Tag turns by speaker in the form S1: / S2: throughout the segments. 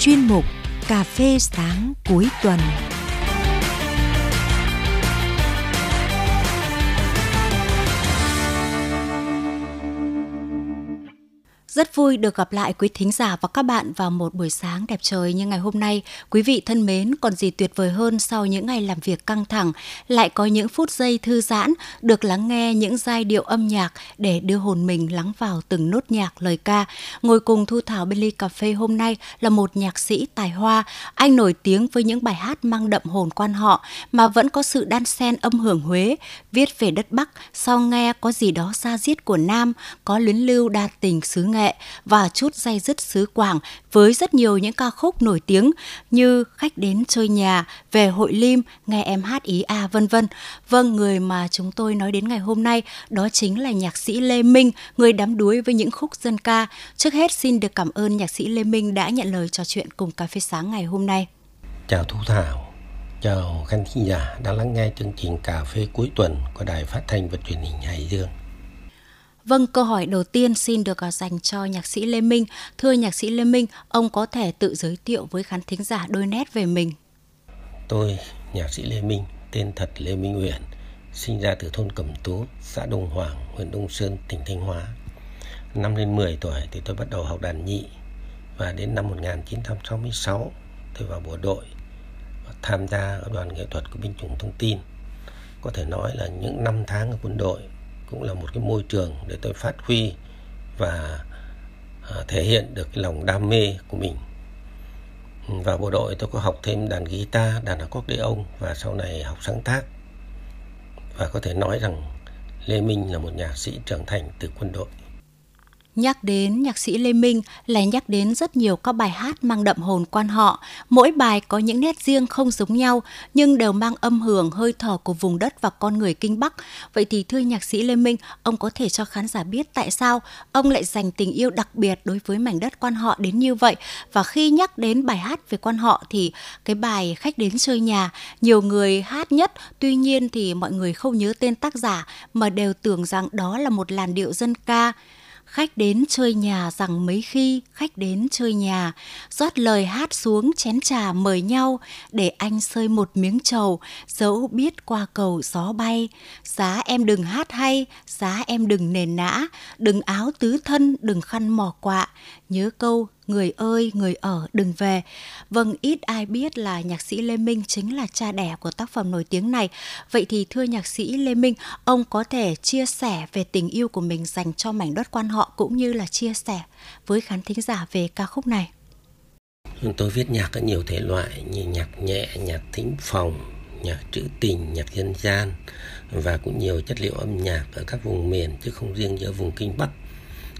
S1: chuyên mục Cà phê sáng cuối tuần. Rất vui được gặp lại quý thính giả và các bạn vào một buổi sáng đẹp trời như ngày hôm nay. Quý vị thân mến, còn gì tuyệt vời hơn sau những ngày làm việc căng thẳng, lại có những phút giây thư giãn, được lắng nghe những giai điệu âm nhạc để đưa hồn mình lắng vào từng nốt nhạc lời ca. Ngồi cùng Thu Thảo bên ly cà phê hôm nay là một nhạc sĩ tài hoa. Anh nổi tiếng với những bài hát mang đậm hồn quan họ mà vẫn có sự đan xen âm hưởng Huế, viết về đất Bắc, sau nghe có gì đó xa diết của Nam, có luyến lưu đa tình xứ nghệ và chút dây dứt xứ Quảng với rất nhiều những ca khúc nổi tiếng như Khách đến chơi nhà, Về hội lim, Nghe em hát ý a vân vân. Vâng, người mà chúng tôi nói đến ngày hôm nay đó chính là nhạc sĩ Lê Minh, người đắm đuối với những khúc dân ca. Trước hết xin được cảm ơn nhạc sĩ Lê Minh đã nhận lời trò chuyện cùng Cà phê sáng ngày hôm nay.
S2: Chào Thu Thảo, chào khán thính giả đang lắng nghe chương trình Cà phê cuối tuần của Đài Phát thanh và Truyền hình Hải Dương.
S1: Vâng, câu hỏi đầu tiên xin được à, dành cho nhạc sĩ Lê Minh. Thưa nhạc sĩ Lê Minh, ông có thể tự giới thiệu với khán thính giả đôi nét về mình.
S2: Tôi, nhạc sĩ Lê Minh, tên thật Lê Minh Uyển, sinh ra từ thôn Cẩm Tú, xã Đông Hoàng, huyện Đông Sơn, tỉnh Thanh Hóa. Năm lên 10 tuổi thì tôi bắt đầu học đàn nhị và đến năm 1966 tôi vào bộ đội và tham gia ở đoàn nghệ thuật của binh chủng thông tin. Có thể nói là những năm tháng ở quân đội cũng là một cái môi trường để tôi phát huy và à, thể hiện được cái lòng đam mê của mình. Vào bộ đội tôi có học thêm đàn guitar, đàn accordion và sau này học sáng tác. Và có thể nói rằng Lê Minh là một nhạc sĩ trưởng thành từ quân đội.
S1: Nhắc đến nhạc sĩ Lê Minh là nhắc đến rất nhiều các bài hát mang đậm hồn quan họ. Mỗi bài có những nét riêng không giống nhau nhưng đều mang âm hưởng hơi thở của vùng đất và con người Kinh Bắc. Vậy thì thưa nhạc sĩ Lê Minh, ông có thể cho khán giả biết tại sao ông lại dành tình yêu đặc biệt đối với mảnh đất quan họ đến như vậy? Và khi nhắc đến bài hát về quan họ thì cái bài Khách đến chơi nhà, nhiều người hát nhất, tuy nhiên thì mọi người không nhớ tên tác giả mà đều tưởng rằng đó là một làn điệu dân ca khách đến chơi nhà rằng mấy khi khách đến chơi nhà, rót lời hát xuống chén trà mời nhau để anh sơi một miếng trầu, dẫu biết qua cầu gió bay. Giá em đừng hát hay, giá em đừng nền nã, đừng áo tứ thân, đừng khăn mò quạ. Nhớ câu người ơi, người ở, đừng về. Vâng ít ai biết là nhạc sĩ lê minh chính là cha đẻ của tác phẩm nổi tiếng này. Vậy thì thưa nhạc sĩ lê minh, ông có thể chia sẻ về tình yêu của mình dành cho mảnh đất quan họ cũng như là chia sẻ với khán thính giả về ca khúc này?
S2: Tôi viết nhạc ở nhiều thể loại như nhạc nhẹ, nhạc thính phòng, nhạc trữ tình, nhạc dân gian và cũng nhiều chất liệu âm nhạc ở các vùng miền chứ không riêng ở vùng kinh bắc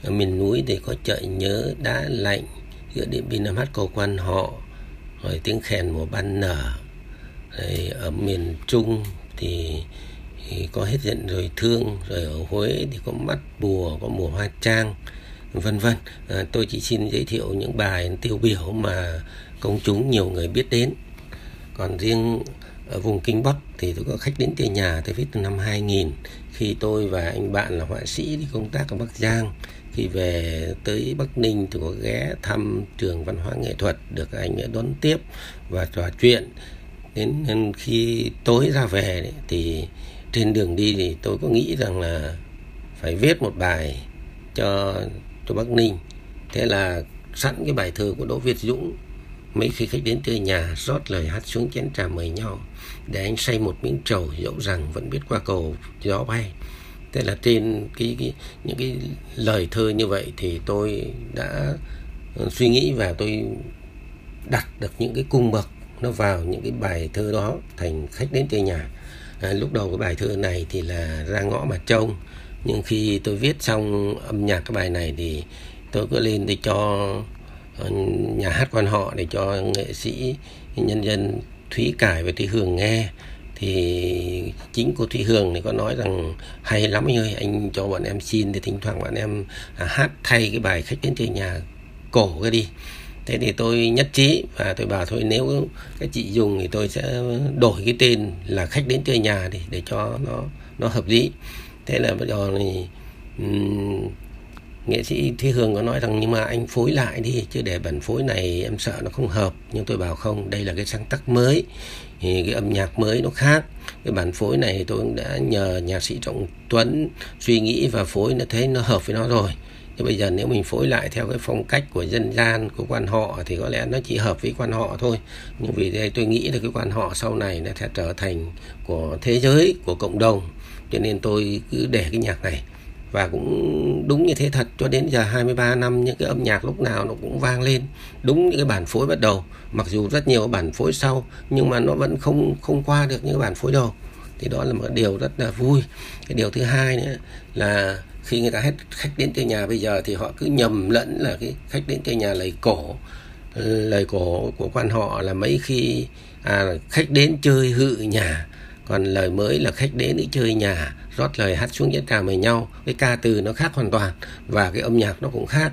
S2: ở miền núi thì có chợ nhớ đá lạnh giữa điện biên nam hát cầu quan họ rồi tiếng khen mùa ban nở. Rồi ở miền trung thì, thì có hết giận rồi thương rồi ở huế thì có mắt bùa có mùa hoa trang vân vân. À, tôi chỉ xin giới thiệu những bài tiêu biểu mà công chúng nhiều người biết đến. Còn riêng ở vùng Kinh Bắc thì tôi có khách đến từ nhà tôi viết từ năm 2000 khi tôi và anh bạn là họa sĩ đi công tác ở Bắc Giang khi về tới Bắc Ninh thì có ghé thăm trường văn hóa nghệ thuật được anh ấy đón tiếp và trò chuyện. Đến khi tối ra về thì trên đường đi thì tôi có nghĩ rằng là phải viết một bài cho cho Bắc Ninh. Thế là sẵn cái bài thơ của Đỗ Việt Dũng, mấy khi khách đến chơi nhà, rót lời hát xuống chén trà mời nhau, để anh say một miếng trầu, dẫu rằng vẫn biết qua cầu, gió bay thế là trên cái, cái những cái lời thơ như vậy thì tôi đã ờ, suy nghĩ và tôi đặt được những cái cung bậc nó vào những cái bài thơ đó thành khách đến chơi nhà. À, lúc đầu cái bài thơ này thì là ra ngõ mà trông nhưng khi tôi viết xong âm nhạc cái bài này thì tôi cứ lên để cho ờ, nhà hát quan họ để cho nghệ sĩ nhân dân thúy cải và thúy hường nghe thì chính cô Thủy Hương thì có nói rằng hay lắm anh ơi anh cho bọn em xin thì thỉnh thoảng bọn em à, hát thay cái bài khách đến chơi nhà cổ cái đi. Thế thì tôi nhất trí và tôi bảo thôi nếu các chị dùng thì tôi sẽ đổi cái tên là khách đến chơi nhà đi để cho nó nó hợp lý. Thế là bây giờ thì nghệ sĩ thúy Hương có nói rằng nhưng mà anh phối lại đi chứ để bản phối này em sợ nó không hợp. Nhưng tôi bảo không đây là cái sáng tác mới thì cái âm nhạc mới nó khác. Cái bản phối này tôi cũng đã nhờ nhạc sĩ Trọng Tuấn suy nghĩ và phối, nó thấy nó hợp với nó rồi. Nhưng bây giờ nếu mình phối lại theo cái phong cách của dân gian, của quan họ thì có lẽ nó chỉ hợp với quan họ thôi. Nhưng vì đây tôi nghĩ là cái quan họ sau này nó sẽ trở thành của thế giới, của cộng đồng. Cho nên tôi cứ để cái nhạc này và cũng đúng như thế thật cho đến giờ 23 năm những cái âm nhạc lúc nào nó cũng vang lên đúng những cái bản phối bắt đầu. Mặc dù rất nhiều bản phối sau nhưng mà nó vẫn không không qua được những cái bản phối đầu. Thì đó là một điều rất là vui. Cái điều thứ hai nữa là khi người ta hết khách đến chơi nhà bây giờ thì họ cứ nhầm lẫn là cái khách đến chơi nhà lời cổ. Lời cổ của quan họ là mấy khi à, khách đến chơi hự nhà còn lời mới là khách đến để chơi nhà rót lời hát xuống diễn cảm với nhau. Cái ca từ nó khác hoàn toàn và cái âm nhạc nó cũng khác.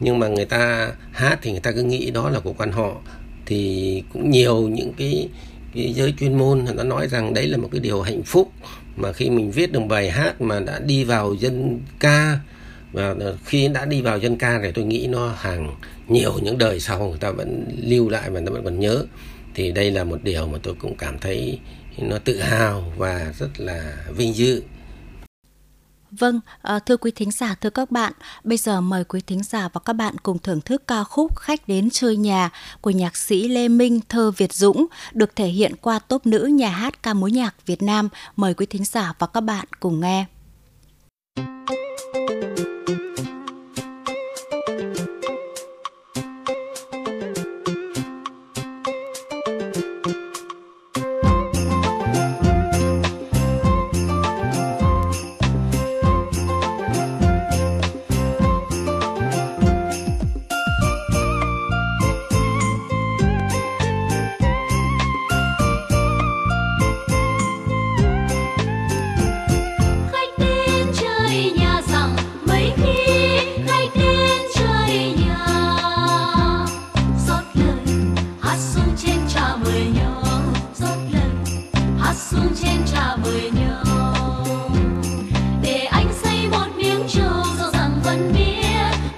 S2: Nhưng mà người ta hát thì người ta cứ nghĩ đó là của quan họ. Thì cũng nhiều những cái cái giới chuyên môn nó nói rằng đấy là một cái điều hạnh phúc. Mà khi mình viết được bài hát mà đã đi vào dân ca, và khi đã đi vào dân ca thì tôi nghĩ nó hàng nhiều những đời sau người ta vẫn lưu lại và nó vẫn còn nhớ. Thì đây là một điều mà tôi cũng cảm thấy nó tự hào và rất là vinh dự.
S3: Vâng, ờ, thưa quý thính giả, thưa các bạn, bây giờ mời quý thính giả và các bạn cùng thưởng thức ca khúc Khách đến chơi nhà của nhạc sĩ Lê Minh Thơ Việt Dũng được thể hiện qua tốp nữ nhà hát ca mối nhạc Việt Nam. Mời quý thính giả và các bạn cùng nghe.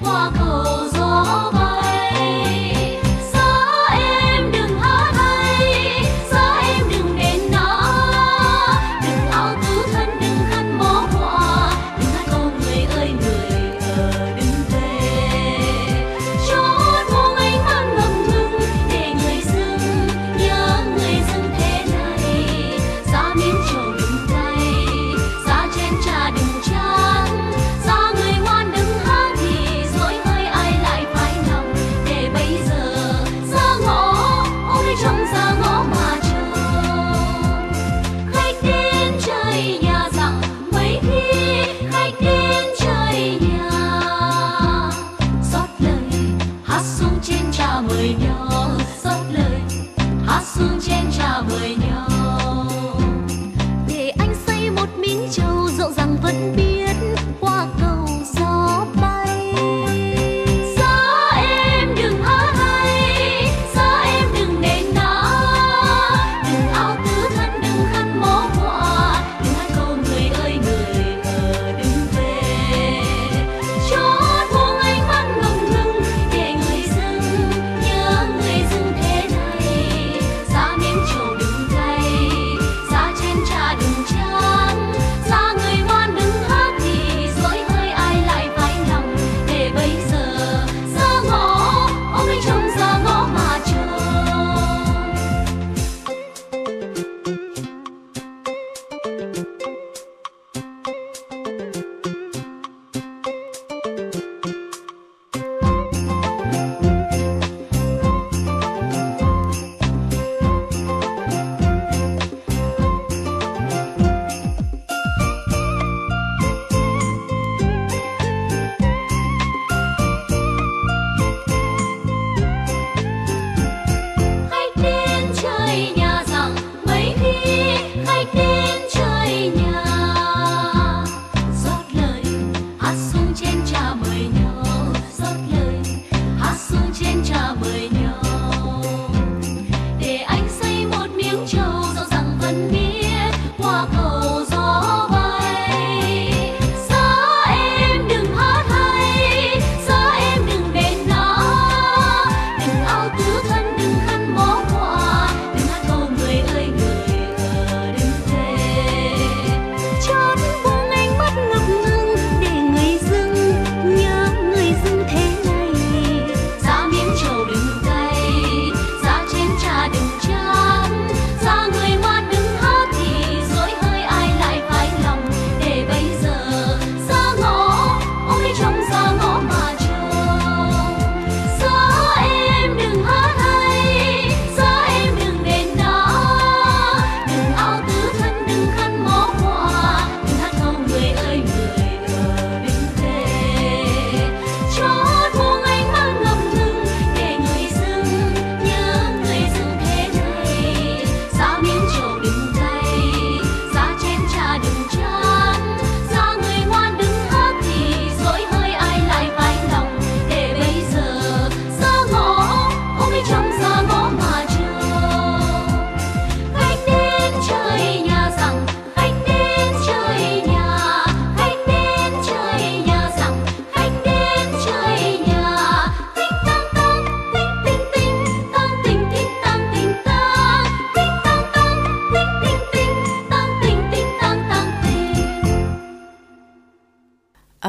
S3: 花口左。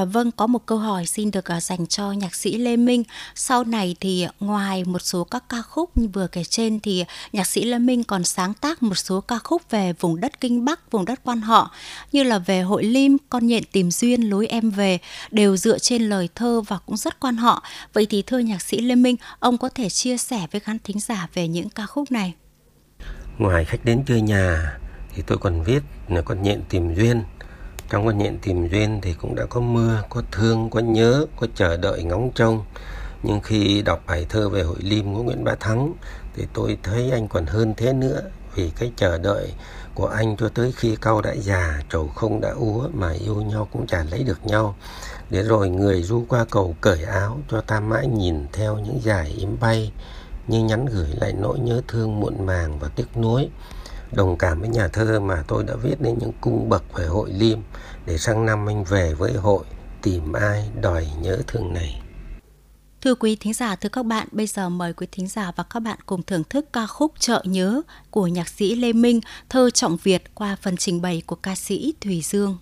S3: À, vâng, có một câu hỏi xin được uh, dành cho nhạc sĩ Lê Minh. Sau này thì ngoài một số các ca khúc như vừa kể trên thì nhạc sĩ Lê Minh còn sáng tác một số ca khúc về vùng đất Kinh Bắc, vùng đất quan họ như là về hội lim, con nhện tìm duyên, lối em về đều dựa trên lời thơ và cũng rất quan họ. Vậy thì thưa nhạc sĩ Lê Minh, ông có thể chia sẻ với khán thính giả về những ca khúc này?
S2: Ngoài khách đến chơi nhà thì tôi còn viết là con nhện tìm duyên trong con nhện tìm duyên thì cũng đã có mưa, có thương, có nhớ, có chờ đợi ngóng trông. Nhưng khi đọc bài thơ về hội lim của nguyễn bá thắng thì tôi thấy anh còn hơn thế nữa, vì cái chờ đợi của anh cho tới khi cau đã già, trầu không đã úa mà yêu nhau cũng chả lấy được nhau. Để rồi người du qua cầu cởi áo cho ta mãi nhìn theo những dài yếm bay, như nhắn gửi lại nỗi nhớ thương muộn màng và tiếc nuối đồng cảm với nhà thơ mà tôi đã viết đến những cung bậc về hội liêm để sang năm anh về với hội tìm ai đòi nhớ thương này.
S3: Thưa quý thính giả, thưa các bạn, bây giờ mời quý thính giả và các bạn cùng thưởng thức ca khúc Chợ Nhớ của nhạc sĩ Lê Minh, thơ Trọng Việt qua phần trình bày của ca sĩ Thùy Dương.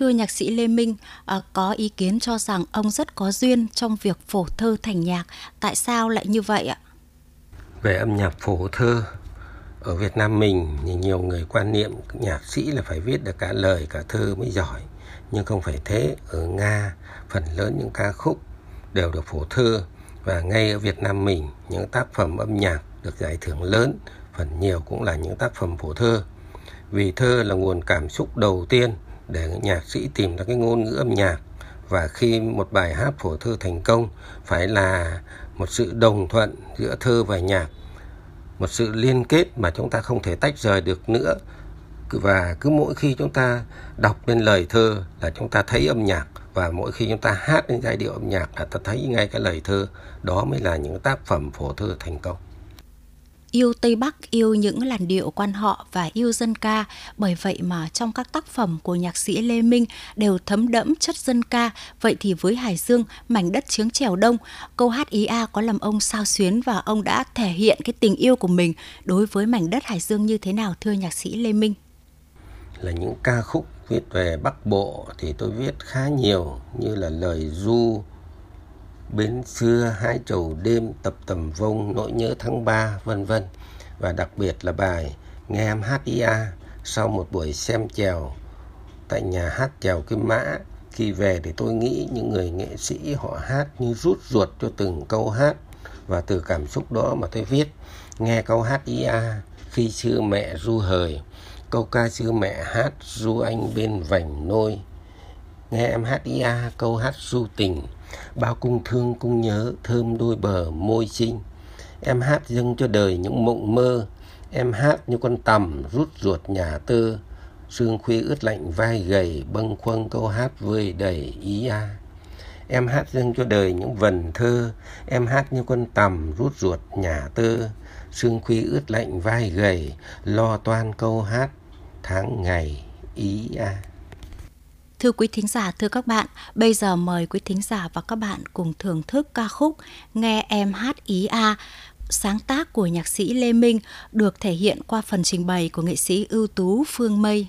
S3: Thưa nhạc sĩ Lê Minh, à, có ý kiến cho rằng ông rất có duyên trong việc phổ thơ thành nhạc. Tại sao lại như vậy ạ?
S2: Về âm nhạc phổ thơ, ở Việt Nam mình thì nhiều người quan niệm nhạc sĩ là phải viết được cả lời cả thơ mới giỏi. Nhưng không phải thế, ở Nga phần lớn những ca khúc đều được phổ thơ và ngay ở Việt Nam mình những tác phẩm âm nhạc được giải thưởng lớn phần nhiều cũng là những tác phẩm phổ thơ vì thơ là nguồn cảm xúc đầu tiên để nhạc sĩ tìm ra cái ngôn ngữ âm nhạc. Và khi một bài hát phổ thơ thành công, phải là một sự đồng thuận giữa thơ và nhạc, một sự liên kết mà chúng ta không thể tách rời được nữa. Và cứ mỗi khi chúng ta đọc lên lời thơ là chúng ta thấy âm nhạc, và mỗi khi chúng ta hát lên giai điệu âm nhạc là ta thấy ngay cái lời thơ. Đó mới là những tác phẩm phổ thơ thành công
S3: yêu Tây Bắc, yêu những làn điệu quan họ và yêu dân ca. Bởi vậy mà trong các tác phẩm của nhạc sĩ Lê Minh đều thấm đẫm chất dân ca. Vậy thì với Hải Dương, mảnh đất chiếng trèo đông, câu hát ý A có làm ông sao xuyến và ông đã thể hiện cái tình yêu của mình đối với mảnh đất Hải Dương như thế nào thưa nhạc sĩ Lê Minh?
S2: Là những ca khúc viết về Bắc Bộ thì tôi viết khá nhiều như là lời du, Bến xưa hai trầu đêm, tập tầm vông, nỗi nhớ tháng ba, vân vân. Và đặc biệt là bài nghe em hát ia sau một buổi xem chèo tại nhà hát chèo Kim Mã. Khi về thì tôi nghĩ những người nghệ sĩ họ hát như rút ruột cho từng câu hát và từ cảm xúc đó mà tôi viết. Nghe câu hát ia khi xưa mẹ ru hời, câu ca xưa mẹ hát ru anh bên vành nôi. Nghe em hát ia câu hát ru tình bao cung thương cung nhớ thơm đôi bờ môi xinh em hát dâng cho đời những mộng mơ. Em hát như con tầm rút ruột nhà tơ. Sương khuya ướt lạnh vai gầy, bâng khuâng câu hát vơi đầy ý a. Em hát dâng cho đời những vần thơ. Em hát như con tầm rút ruột nhà tơ. Sương khuya ướt lạnh vai gầy, lo toan câu hát tháng ngày ý a.
S3: Thưa quý thính giả, thưa các bạn, bây giờ mời quý thính giả và các bạn cùng thưởng thức ca khúc Nghe em hát ý A, sáng tác của nhạc sĩ Lê Minh được thể hiện qua phần trình bày của nghệ sĩ ưu tú Phương Mây.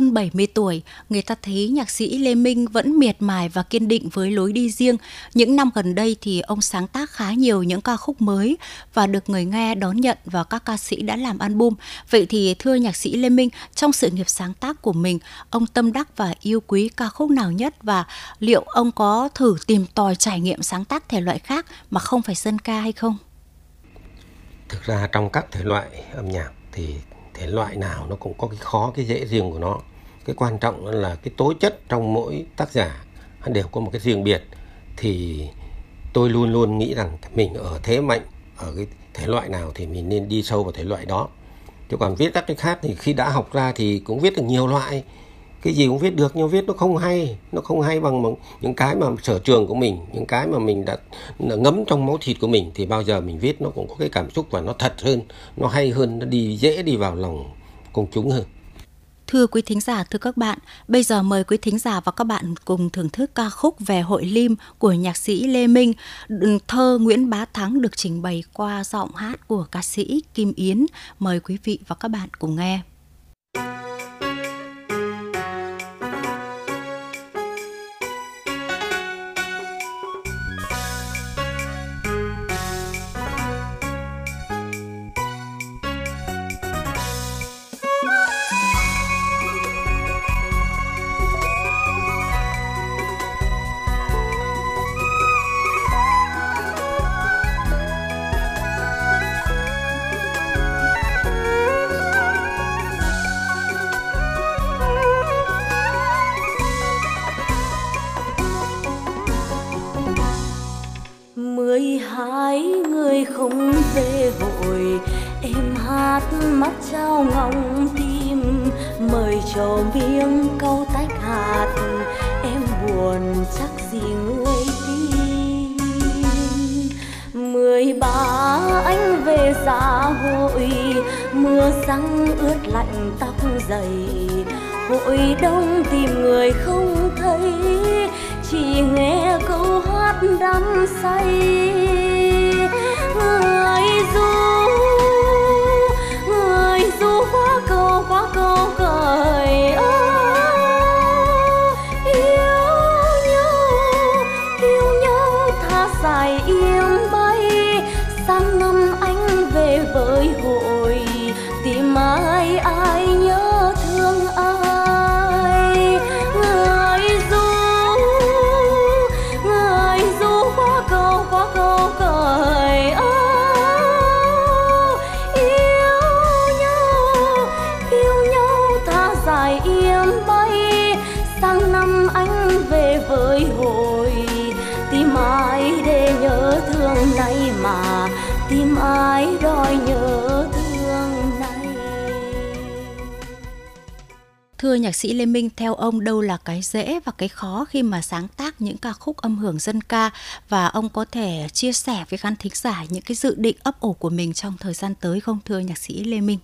S3: Hơn 70 tuổi, người ta thấy nhạc sĩ Lê Minh vẫn miệt mài và kiên định với lối đi riêng. Những năm gần đây thì ông sáng tác khá nhiều những ca khúc mới và được người nghe đón nhận và các ca sĩ đã làm album. Vậy thì thưa nhạc sĩ Lê Minh, trong sự nghiệp sáng tác của mình, ông tâm đắc và yêu quý ca khúc nào nhất và liệu ông có thử tìm tòi trải nghiệm sáng tác thể loại khác mà không phải dân ca hay không?
S2: Thực ra trong các thể loại âm nhạc thì thể loại nào nó cũng có cái khó cái dễ riêng của nó cái quan trọng là cái tố chất trong mỗi tác giả đều có một cái riêng biệt. Thì tôi luôn luôn nghĩ rằng mình ở thế mạnh, ở cái thể loại nào thì mình nên đi sâu vào thể loại đó. Chứ còn viết các cái khác thì khi đã học ra thì cũng viết được nhiều loại. Cái gì cũng viết được nhưng viết nó không hay, nó không hay bằng những cái mà sở trường của mình, những cái mà mình đã ngấm trong máu thịt của mình thì bao giờ mình viết nó cũng có cái cảm xúc và nó thật hơn, nó hay hơn, nó đi dễ đi vào lòng công chúng hơn.
S3: Thưa quý thính giả, thưa các bạn, bây giờ mời quý thính giả và các bạn cùng thưởng thức ca khúc về hội lim của nhạc sĩ Lê Minh. Thơ Nguyễn Bá Thắng được trình bày qua giọng hát của ca sĩ Kim Yến. Mời quý vị và các bạn cùng nghe.
S1: さい。Nhạc sĩ Lê Minh, theo ông đâu là cái dễ và cái khó khi mà sáng tác những ca khúc âm hưởng dân ca và ông có thể chia sẻ với khán thính giả những cái dự định ấp ổ của mình trong thời gian tới không thưa nhạc sĩ Lê Minh?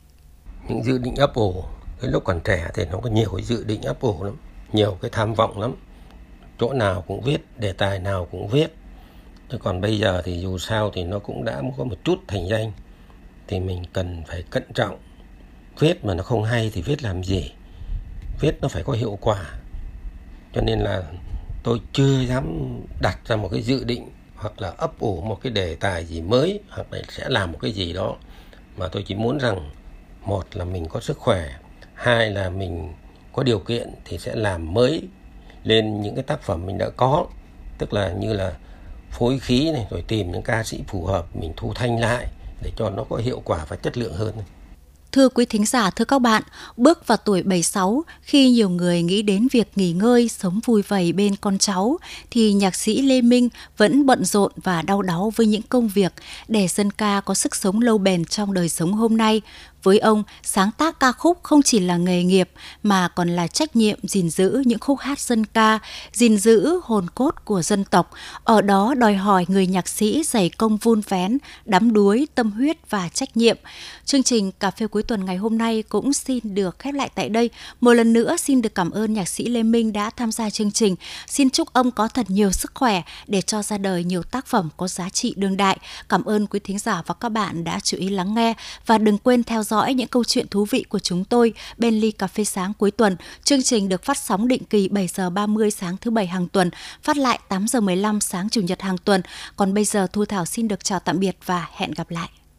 S2: Những dự định ấp ổ, cái lúc còn trẻ thì nó có nhiều cái dự định ấp ổ lắm, nhiều cái tham vọng lắm. Chỗ nào cũng viết, đề tài nào cũng viết. Chứ còn bây giờ thì dù sao thì nó cũng đã có một chút thành danh thì mình cần phải cẩn trọng. Viết mà nó không hay thì viết làm gì? Viết nó phải có hiệu quả. Cho nên là tôi chưa dám đặt ra một cái dự định hoặc là ấp ủ một cái đề tài gì mới hoặc là sẽ làm một cái gì đó. Mà tôi chỉ muốn rằng một là mình có sức khỏe, hai là mình có điều kiện thì sẽ làm mới lên những cái tác phẩm mình đã có. Tức là như là phối khí này, rồi tìm những ca sĩ phù hợp mình thu thanh lại để cho nó có hiệu quả và chất lượng hơn.
S1: Thưa quý thính giả, thưa các bạn, bước vào tuổi 76, khi nhiều người nghĩ đến việc nghỉ ngơi, sống vui vầy bên con cháu, thì nhạc sĩ Lê Minh vẫn bận rộn và đau đáu với những công việc để dân ca có sức sống lâu bền trong đời sống hôm nay. Với ông, sáng tác ca khúc không chỉ là nghề nghiệp mà còn là trách nhiệm gìn giữ những khúc hát dân ca, gìn giữ hồn cốt của dân tộc. Ở đó đòi hỏi người nhạc sĩ dày công vun vén, đắm đuối, tâm huyết và trách nhiệm. Chương trình Cà phê cuối tuần ngày hôm nay cũng xin được khép lại tại đây. Một lần nữa xin được cảm ơn nhạc sĩ Lê Minh đã tham gia chương trình. Xin chúc ông có thật nhiều sức khỏe để cho ra đời nhiều tác phẩm có giá trị đương đại. Cảm ơn quý thính giả và các bạn đã chú ý lắng nghe và đừng quên theo dõi dõi những câu chuyện thú vị của chúng tôi bên ly cà phê sáng cuối tuần. Chương trình được phát sóng định kỳ 7 giờ 30 sáng thứ bảy hàng tuần, phát lại 8 giờ 15 sáng chủ nhật hàng tuần. Còn bây giờ Thu Thảo xin được chào tạm biệt và hẹn gặp lại.